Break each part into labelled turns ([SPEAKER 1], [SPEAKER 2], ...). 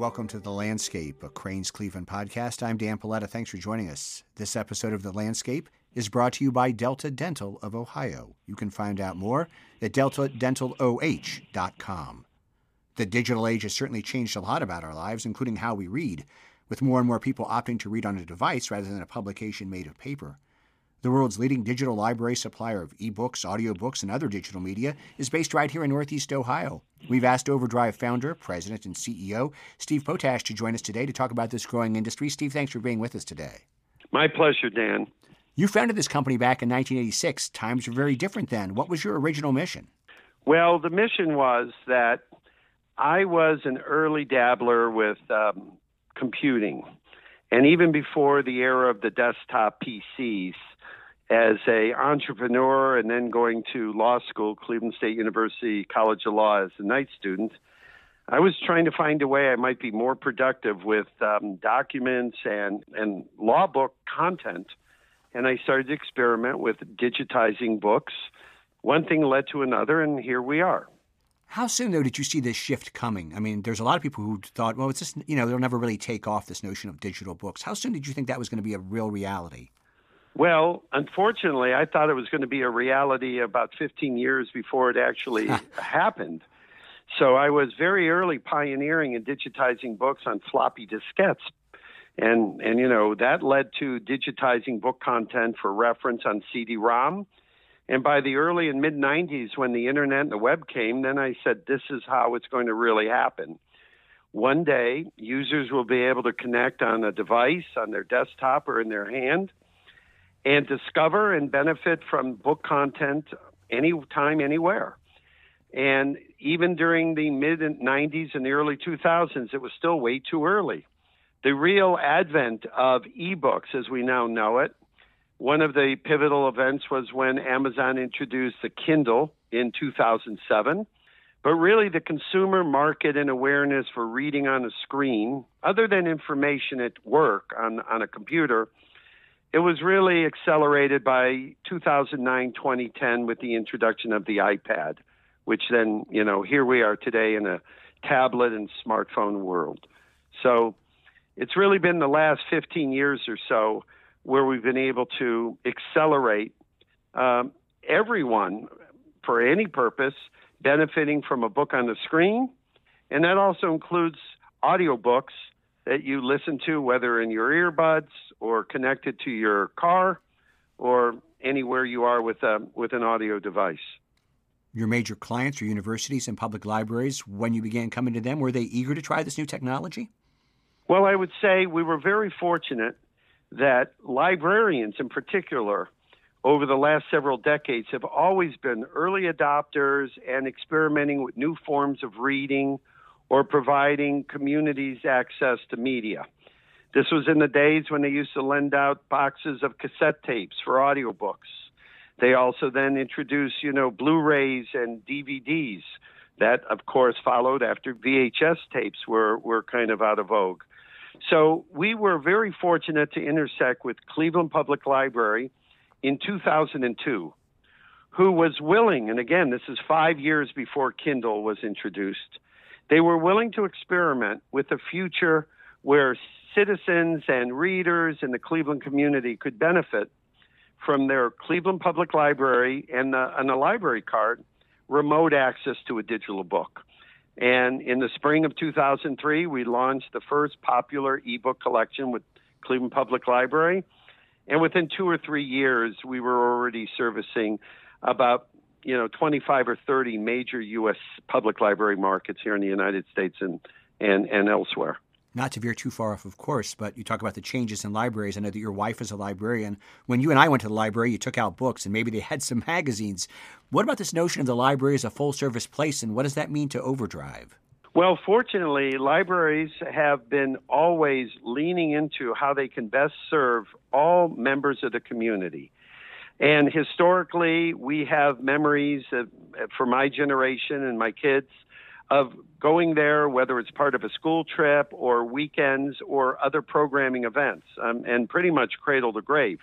[SPEAKER 1] Welcome to The Landscape, a Crain's Cleveland podcast. I'm Dan Polletta. Thanks for joining us. This episode of The Landscape is brought to you by Delta Dental of Ohio. You can find out more at deltadentaloh.com. The digital age has certainly changed a lot about our lives, including how we read, with more and more people opting to read on a device rather than a publication made of paper. The world's leading digital library supplier of ebooks, audiobooks, and other digital media is based right here in Northeast Ohio. We've asked Overdrive founder, president, and CEO Steve Potash to join us today to talk about this growing industry. Steve, thanks for being with us today.
[SPEAKER 2] My pleasure, Dan.
[SPEAKER 1] You founded this company back in 1986. Times were very different then. What was your original mission?
[SPEAKER 2] Well, the mission was that I was an early dabbler with um, computing. And even before the era of the desktop PCs, as a entrepreneur and then going to law school, Cleveland State University College of Law as a night student, I was trying to find a way I might be more productive with um, documents and, and law book content. And I started to experiment with digitizing books. One thing led to another, and here we are.
[SPEAKER 1] How soon, though, did you see this shift coming? I mean, there's a lot of people who thought, well, it's just, you know, they'll never really take off this notion of digital books. How soon did you think that was going to be a real reality?
[SPEAKER 2] Well, unfortunately, I thought it was going to be a reality about 15 years before it actually happened. So I was very early pioneering and digitizing books on floppy diskettes. And, and you know, that led to digitizing book content for reference on CD ROM. And by the early and mid 90s, when the internet and the web came, then I said, this is how it's going to really happen. One day, users will be able to connect on a device, on their desktop, or in their hand and discover and benefit from book content anytime, anywhere. And even during the mid 90s and the early 2000s, it was still way too early. The real advent of ebooks, as we now know it, one of the pivotal events was when Amazon introduced the Kindle in 2007. But really, the consumer market and awareness for reading on a screen, other than information at work on, on a computer, it was really accelerated by 2009 2010 with the introduction of the iPad, which then, you know, here we are today in a tablet and smartphone world. So it's really been the last 15 years or so where we've been able to accelerate um, everyone for any purpose benefiting from a book on the screen. And that also includes audiobooks that you listen to, whether in your earbuds or connected to your car or anywhere you are with, a, with an audio device.
[SPEAKER 1] Your major clients are universities and public libraries. When you began coming to them, were they eager to try this new technology?
[SPEAKER 2] Well, I would say we were very fortunate that librarians in particular over the last several decades have always been early adopters and experimenting with new forms of reading or providing communities access to media. This was in the days when they used to lend out boxes of cassette tapes for audiobooks. They also then introduced, you know, Blu-rays and DVDs. That, of course, followed after VHS tapes were, were kind of out of vogue. So we were very fortunate to intersect with Cleveland Public Library in 2002, who was willing, and again, this is five years before Kindle was introduced, they were willing to experiment with a future where citizens and readers in the Cleveland community could benefit from their Cleveland Public Library and the, and the library card remote access to a digital book. And in the spring of 2003, we launched the first popular ebook collection with Cleveland Public Library. And within two or three years, we were already servicing about you know 25 or 30 major U.S. public library markets here in the United States and and and elsewhere.
[SPEAKER 1] Not to veer too far off, of course, but you talk about the changes in libraries. I know that your wife is a librarian. When you and I went to the library, you took out books and maybe they had some magazines. What about this notion of the library as a full service place, and what does that mean to Overdrive?
[SPEAKER 2] Well, fortunately, libraries have been always leaning into how they can best serve all members of the community. And historically, we have memories of, for my generation and my kids of going there, whether it's part of a school trip or weekends or other programming events, um, and pretty much cradle to grave.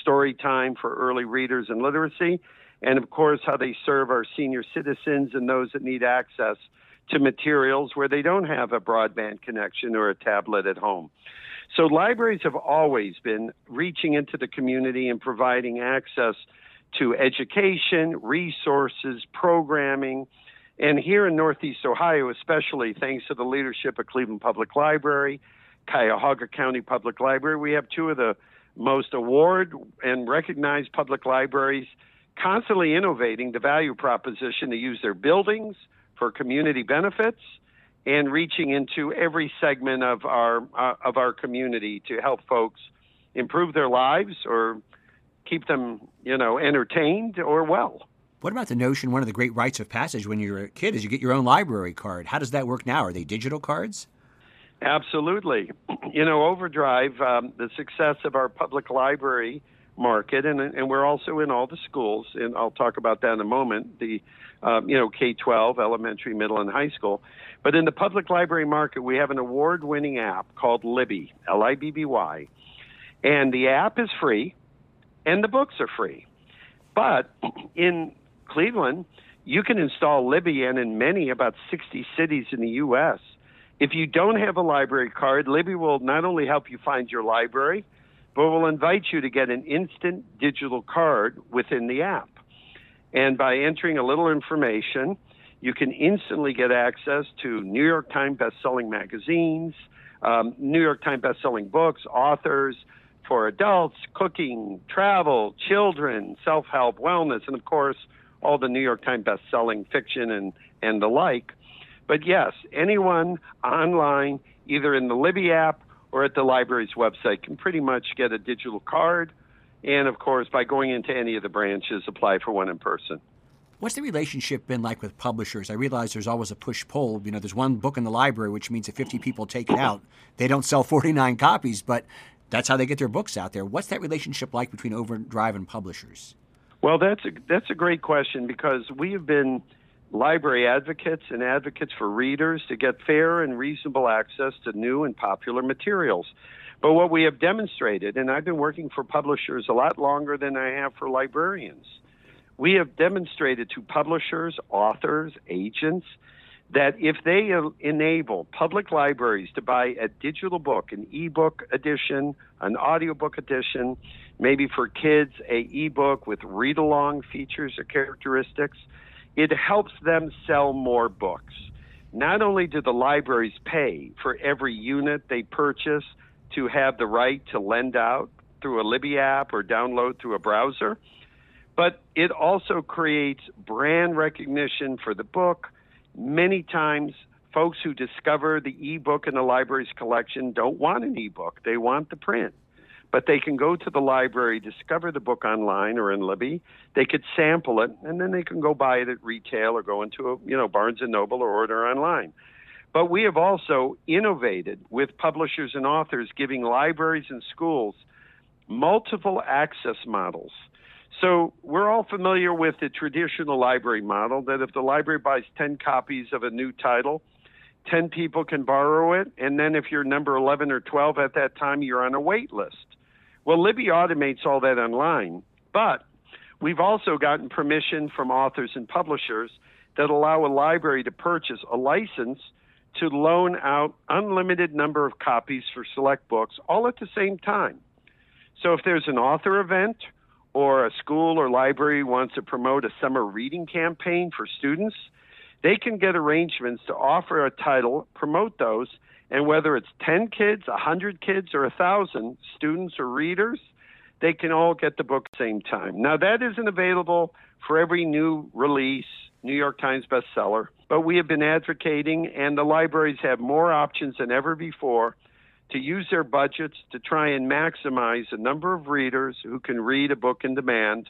[SPEAKER 2] Story time for early readers and literacy, and of course, how they serve our senior citizens and those that need access to materials where they don't have a broadband connection or a tablet at home. So libraries have always been reaching into the community and providing access to education, resources, programming. And here in Northeast Ohio, especially thanks to the leadership of Cleveland Public Library, Cuyahoga County Public Library, we have two of the most award and recognized public libraries constantly innovating the value proposition to use their buildings for community benefits and reaching into every segment of our uh, of our community to help folks improve their lives or keep them, you know, entertained or well.
[SPEAKER 1] What about the notion one of the great rites of passage when you're a kid is you get your own library card? How does that work now? Are they digital cards?
[SPEAKER 2] Absolutely. You know, Overdrive, um, the success of our public library market, and, and we're also in all the schools, and I'll talk about that in a moment, the, um, you know, K 12, elementary, middle, and high school. But in the public library market, we have an award winning app called Libby, L I B B Y. And the app is free, and the books are free. But in Cleveland, you can install Libby, and in many, about 60 cities in the U.S., if you don't have a library card, Libby will not only help you find your library, but will invite you to get an instant digital card within the app. And by entering a little information, you can instantly get access to New York Times best-selling magazines, um, New York Times best-selling books, authors for adults, cooking, travel, children, self-help, wellness, and of course, all the New York Times best-selling fiction and, and the like. But yes, anyone online, either in the Libby app or at the library's website, can pretty much get a digital card. And of course, by going into any of the branches, apply for one in person.
[SPEAKER 1] What's the relationship been like with publishers? I realize there's always a push pull. You know, there's one book in the library, which means if 50 people take it out, they don't sell 49 copies, but that's how they get their books out there. What's that relationship like between Overdrive and publishers?
[SPEAKER 2] Well, that's a, that's a great question because we have been library advocates and advocates for readers to get fair and reasonable access to new and popular materials. But what we have demonstrated, and I've been working for publishers a lot longer than I have for librarians, we have demonstrated to publishers, authors, agents, that if they enable public libraries to buy a digital book, an ebook edition, an audiobook edition, maybe for kids, a ebook with read along features or characteristics, it helps them sell more books. Not only do the libraries pay for every unit they purchase to have the right to lend out through a Libby app or download through a browser, but it also creates brand recognition for the book. Many times, folks who discover the ebook in the library's collection don't want an ebook, they want the print but they can go to the library, discover the book online or in Libby. They could sample it, and then they can go buy it at retail or go into a you know Barnes and Noble or order online. But we have also innovated with publishers and authors, giving libraries and schools multiple access models. So we're all familiar with the traditional library model that if the library buys 10 copies of a new title, 10 people can borrow it. And then if you're number 11 or 12 at that time, you're on a wait list. Well, Libby automates all that online, but we've also gotten permission from authors and publishers that allow a library to purchase a license to loan out unlimited number of copies for select books all at the same time. So if there's an author event or a school or library wants to promote a summer reading campaign for students, they can get arrangements to offer a title, promote those, and whether it's 10 kids, 100 kids, or 1,000 students or readers, they can all get the book at the same time. Now, that isn't available for every new release, New York Times bestseller, but we have been advocating, and the libraries have more options than ever before to use their budgets to try and maximize the number of readers who can read a book in demand.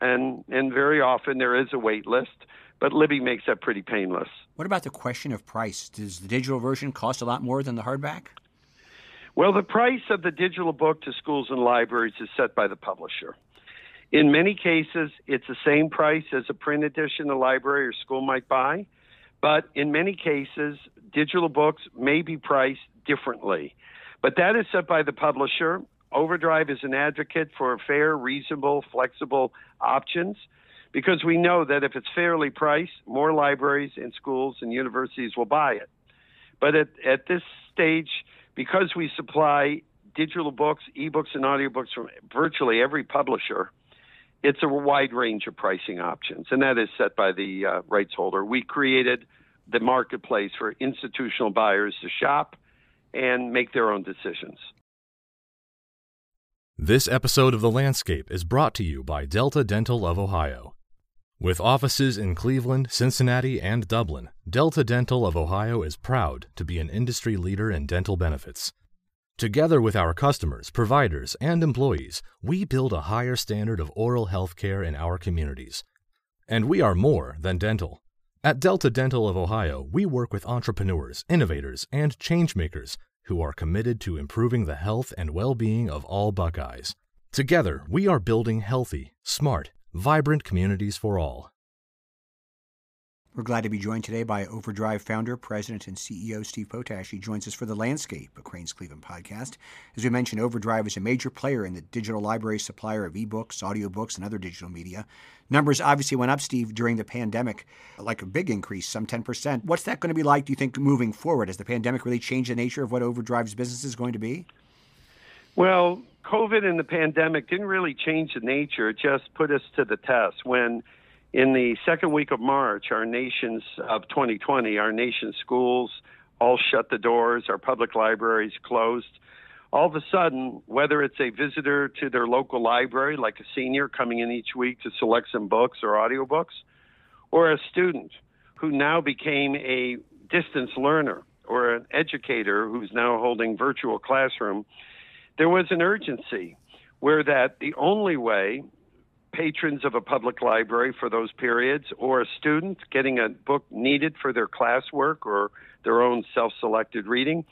[SPEAKER 2] And, and very often there is a wait list but Libby makes that pretty painless.
[SPEAKER 1] What about the question of price? Does the digital version cost a lot more than the hardback?
[SPEAKER 2] Well, the price of the digital book to schools and libraries is set by the publisher. In many cases, it's the same price as a print edition a library or school might buy, but in many cases, digital books may be priced differently. But that is set by the publisher. Overdrive is an advocate for fair, reasonable, flexible options because we know that if it's fairly priced, more libraries and schools and universities will buy it. But at, at this stage, because we supply digital books, ebooks, and audiobooks from virtually every publisher, it's a wide range of pricing options, and that is set by the uh, rights holder. We created the marketplace for institutional buyers to shop and make their own decisions.
[SPEAKER 3] This episode of The Landscape is brought to you by Delta Dental of Ohio. With offices in Cleveland, Cincinnati, and Dublin, Delta Dental of Ohio is proud to be an industry leader in dental benefits. Together with our customers, providers, and employees, we build a higher standard of oral health care in our communities. And we are more than dental. At Delta Dental of Ohio, we work with entrepreneurs, innovators, and changemakers who are committed to improving the health and well being of all Buckeyes. Together, we are building healthy, smart, vibrant communities for all.
[SPEAKER 1] We're glad to be joined today by Overdrive founder, president, and CEO Steve Potash. He joins us for The Landscape, a Crain's Cleveland podcast. As we mentioned, Overdrive is a major player in the digital library supplier of ebooks, audiobooks, and other digital media. Numbers obviously went up, Steve, during the pandemic, like a big increase, some 10%. What's that going to be like, do you think, moving forward? Has the pandemic really changed the nature of what Overdrive's business is going to be?
[SPEAKER 2] Well, COVID and the pandemic didn't really change the nature, it just put us to the test. When in the second week of March, our nation's of 2020, our nation's schools all shut the doors, our public libraries closed. All of a sudden, whether it's a visitor to their local library, like a senior coming in each week to select some books or audiobooks, or a student who now became a distance learner or an educator who's now holding virtual classroom, there was an urgency where that the only way patrons of a public library for those periods or a student getting a book needed for their classwork or their own self selected reading.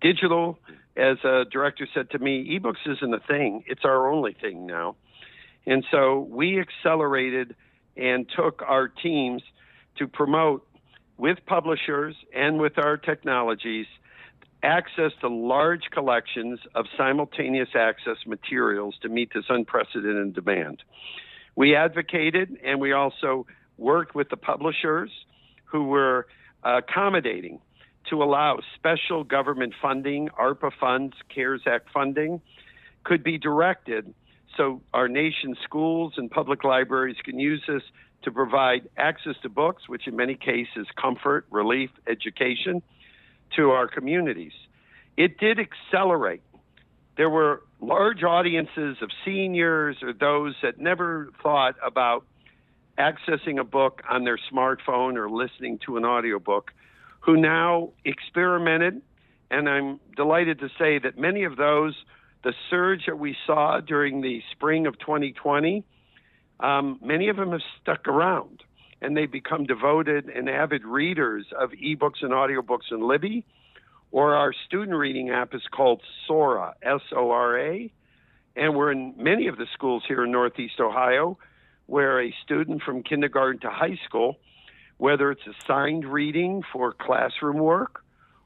[SPEAKER 2] Digital, as a director said to me, ebooks isn't a thing, it's our only thing now. And so we accelerated and took our teams to promote with publishers and with our technologies access to large collections of simultaneous access materials to meet this unprecedented demand. We advocated and we also worked with the publishers who were uh, accommodating to allow special government funding, ARPA funds, CARES Act funding, could be directed so our nation's schools and public libraries can use this to provide access to books, which in many cases comfort, relief, education to our communities. It did accelerate. There were large audiences of seniors or those that never thought about accessing a book on their smartphone or listening to an audiobook who now experimented and I'm delighted to say that many of those the surge that we saw during the spring of 2020 um, many of them have stuck around and they've become devoted and avid readers of ebooks and audiobooks in Libby. Or our student reading app is called Sora, S O R A. And we're in many of the schools here in Northeast Ohio where a student from kindergarten to high school, whether it's assigned reading for classroom work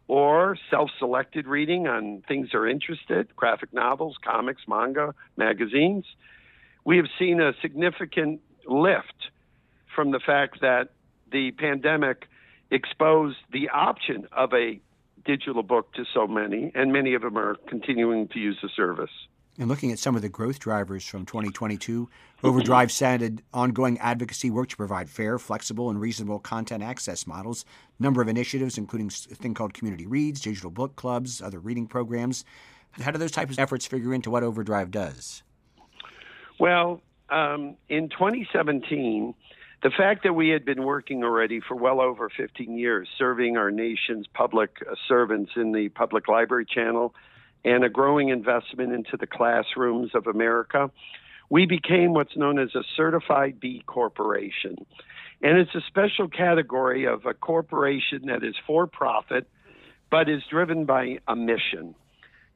[SPEAKER 2] or self selected reading on things they're interested graphic novels, comics, manga, magazines we have seen a significant lift from the fact that the pandemic exposed the option of a digital book to so many, and many of them are continuing to use the service.
[SPEAKER 1] And looking at some of the growth drivers from 2022, Overdrive started ongoing advocacy work to provide fair, flexible, and reasonable content access models. Number of initiatives, including a thing called Community Reads, digital book clubs, other reading programs. How do those types of efforts figure into what Overdrive does?
[SPEAKER 2] Well, um, in 2017, the fact that we had been working already for well over 15 years, serving our nation's public uh, servants in the public library channel, and a growing investment into the classrooms of America, we became what's known as a certified B corporation. And it's a special category of a corporation that is for profit, but is driven by a mission.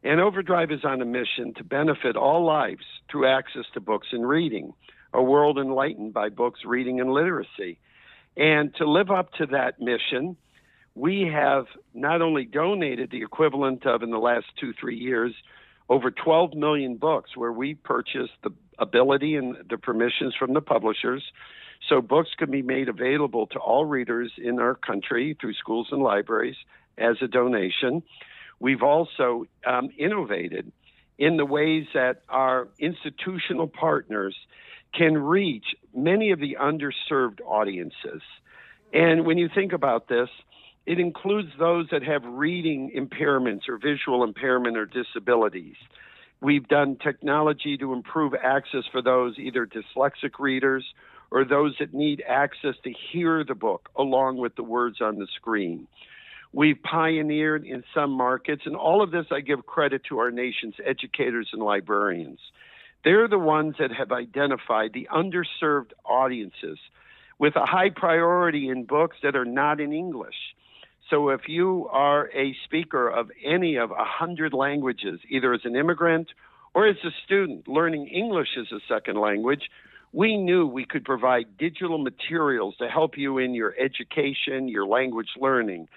[SPEAKER 2] And Overdrive is on a mission to benefit all lives through access to books and reading, a world enlightened by books, reading, and literacy. And to live up to that mission, we have not only donated the equivalent of, in the last two, three years, over 12 million books, where we purchased the ability and the permissions from the publishers. So books can be made available to all readers in our country through schools and libraries as a donation. We've also um, innovated in the ways that our institutional partners can reach many of the underserved audiences. And when you think about this, it includes those that have reading impairments or visual impairment or disabilities. We've done technology to improve access for those either dyslexic readers or those that need access to hear the book along with the words on the screen. We've pioneered in some markets, and all of this I give credit to our nation's educators and librarians. They're the ones that have identified the underserved audiences with a high priority in books that are not in English. So if you are a speaker of any of a hundred languages, either as an immigrant or as a student learning English as a second language, we knew we could provide digital materials to help you in your education, your language learning.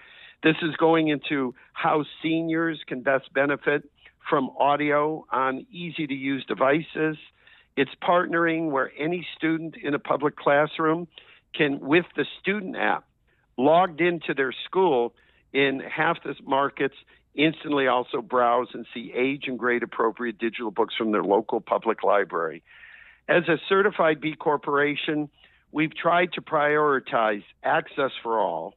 [SPEAKER 2] This is going into how seniors can best benefit from audio on easy to use devices. It's partnering where any student in a public classroom can, with the student app, logged into their school in half the markets, instantly also browse and see age and grade appropriate digital books from their local public library. As a certified B Corporation, we've tried to prioritize access for all,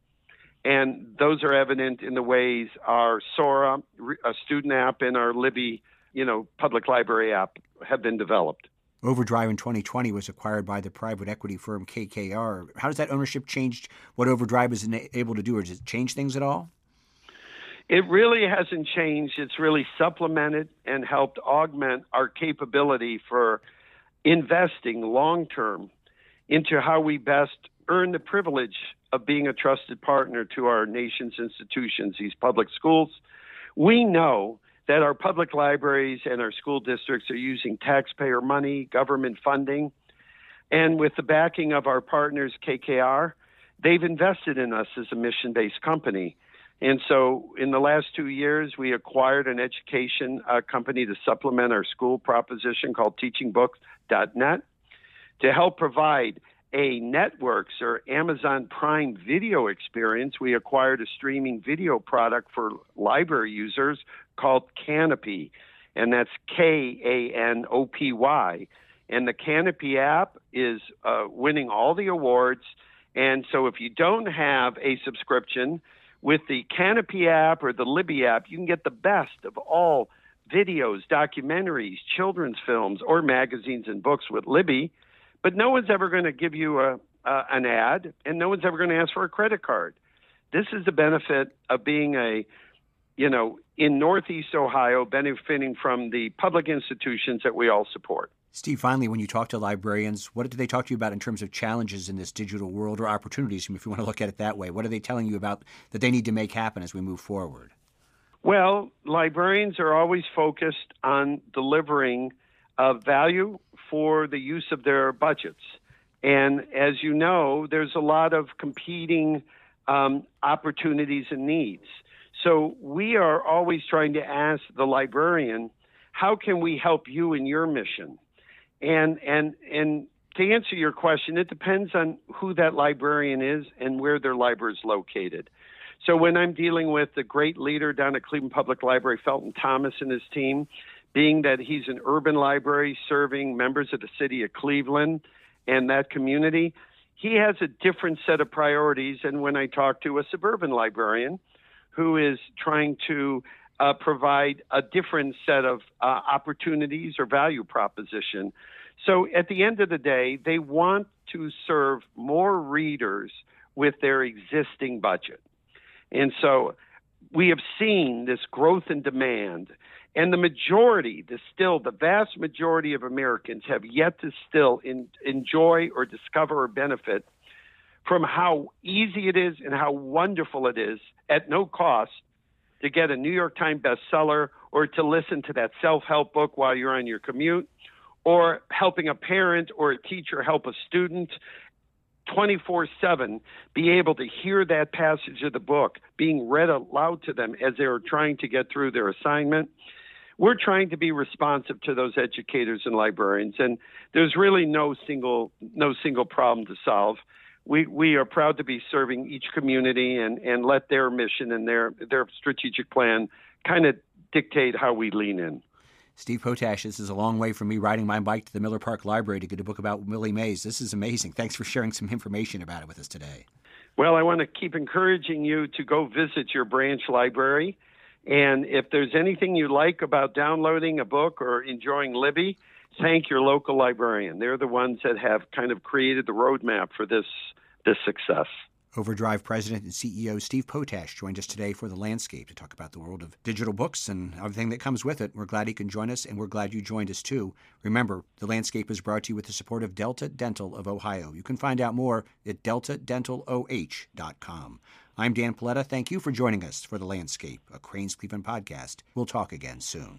[SPEAKER 2] and those are evident in the ways our Sora, a student app, and our Libby, you know, public library app have been developed.
[SPEAKER 1] Overdrive in 2020 was acquired by the private equity firm KKR. How does that ownership change what Overdrive is able to do, or does it change things at all?
[SPEAKER 2] It really hasn't changed. It's really supplemented and helped augment our capability for investing long term into how we best earn the privilege of being a trusted partner to our nation's institutions, these public schools. We know that our public libraries and our school districts are using taxpayer money, government funding, and with the backing of our partners, KKR, they've invested in us as a mission based company. And so, in the last two years, we acquired an education uh, company to supplement our school proposition called TeachingBooks.net to help provide a Netflix or Amazon Prime video experience. We acquired a streaming video product for library users called Kanopy, and that's K A N O P Y. And the Kanopy app is uh, winning all the awards. And so, if you don't have a subscription, with the Kanopy app or the Libby app, you can get the best of all videos, documentaries, children's films, or magazines and books with Libby. But no one's ever going to give you a, uh, an ad, and no one's ever going to ask for a credit card. This is the benefit of being a, you know, in Northeast Ohio, benefiting from the public institutions that we all support.
[SPEAKER 1] Steve, finally, when you talk to librarians, what do they talk to you about in terms of challenges in this digital world or opportunities, if you want to look at it that way? What are they telling you about that they need to make happen as we move forward?
[SPEAKER 2] Well, librarians are always focused on delivering uh, value for the use of their budgets. And as you know, there's a lot of competing um, opportunities and needs. So we are always trying to ask the librarian, how can we help you in your mission? And and and to answer your question, it depends on who that librarian is and where their library is located. So when I'm dealing with the great leader down at Cleveland Public Library, Felton Thomas and his team, being that he's an urban library serving members of the city of Cleveland and that community, he has a different set of priorities than when I talk to a suburban librarian who is trying to uh, provide a different set of uh, opportunities or value proposition. So at the end of the day, they want to serve more readers with their existing budget. And so we have seen this growth in demand. And the majority, the still, the vast majority of Americans have yet to still in, enjoy or discover or benefit from how easy it is and how wonderful it is at no cost to get a New York Times bestseller or to listen to that self help book while you're on your commute or helping a parent or a teacher help a student 24 7 be able to hear that passage of the book being read aloud to them as they are trying to get through their assignment. We're trying to be responsive to those educators and librarians, and there's really no single no single problem to solve. We we are proud to be serving each community and and let their mission and their their strategic plan kind of dictate how we lean in.
[SPEAKER 1] Steve Potash, this is a long way from me riding my bike to the Miller Park Library to get a book about Willie Mays. This is amazing. Thanks for sharing some information about it with us today.
[SPEAKER 2] Well, I want to keep encouraging you to go visit your branch library. And if there's anything you like about downloading a book or enjoying Libby, thank your local librarian. They're the ones that have kind of created the roadmap for this this success.
[SPEAKER 1] Overdrive President and CEO Steve Potash joined us today for The Landscape to talk about the world of digital books and everything that comes with it. We're glad he can join us, and we're glad you joined us too. Remember, The Landscape is brought to you with the support of Delta Dental of Ohio. You can find out more at deltadentaloh.com. I'm Dan Polletta. Thank you for joining us for The Landscape, a Crain's Cleveland podcast. We'll talk again soon.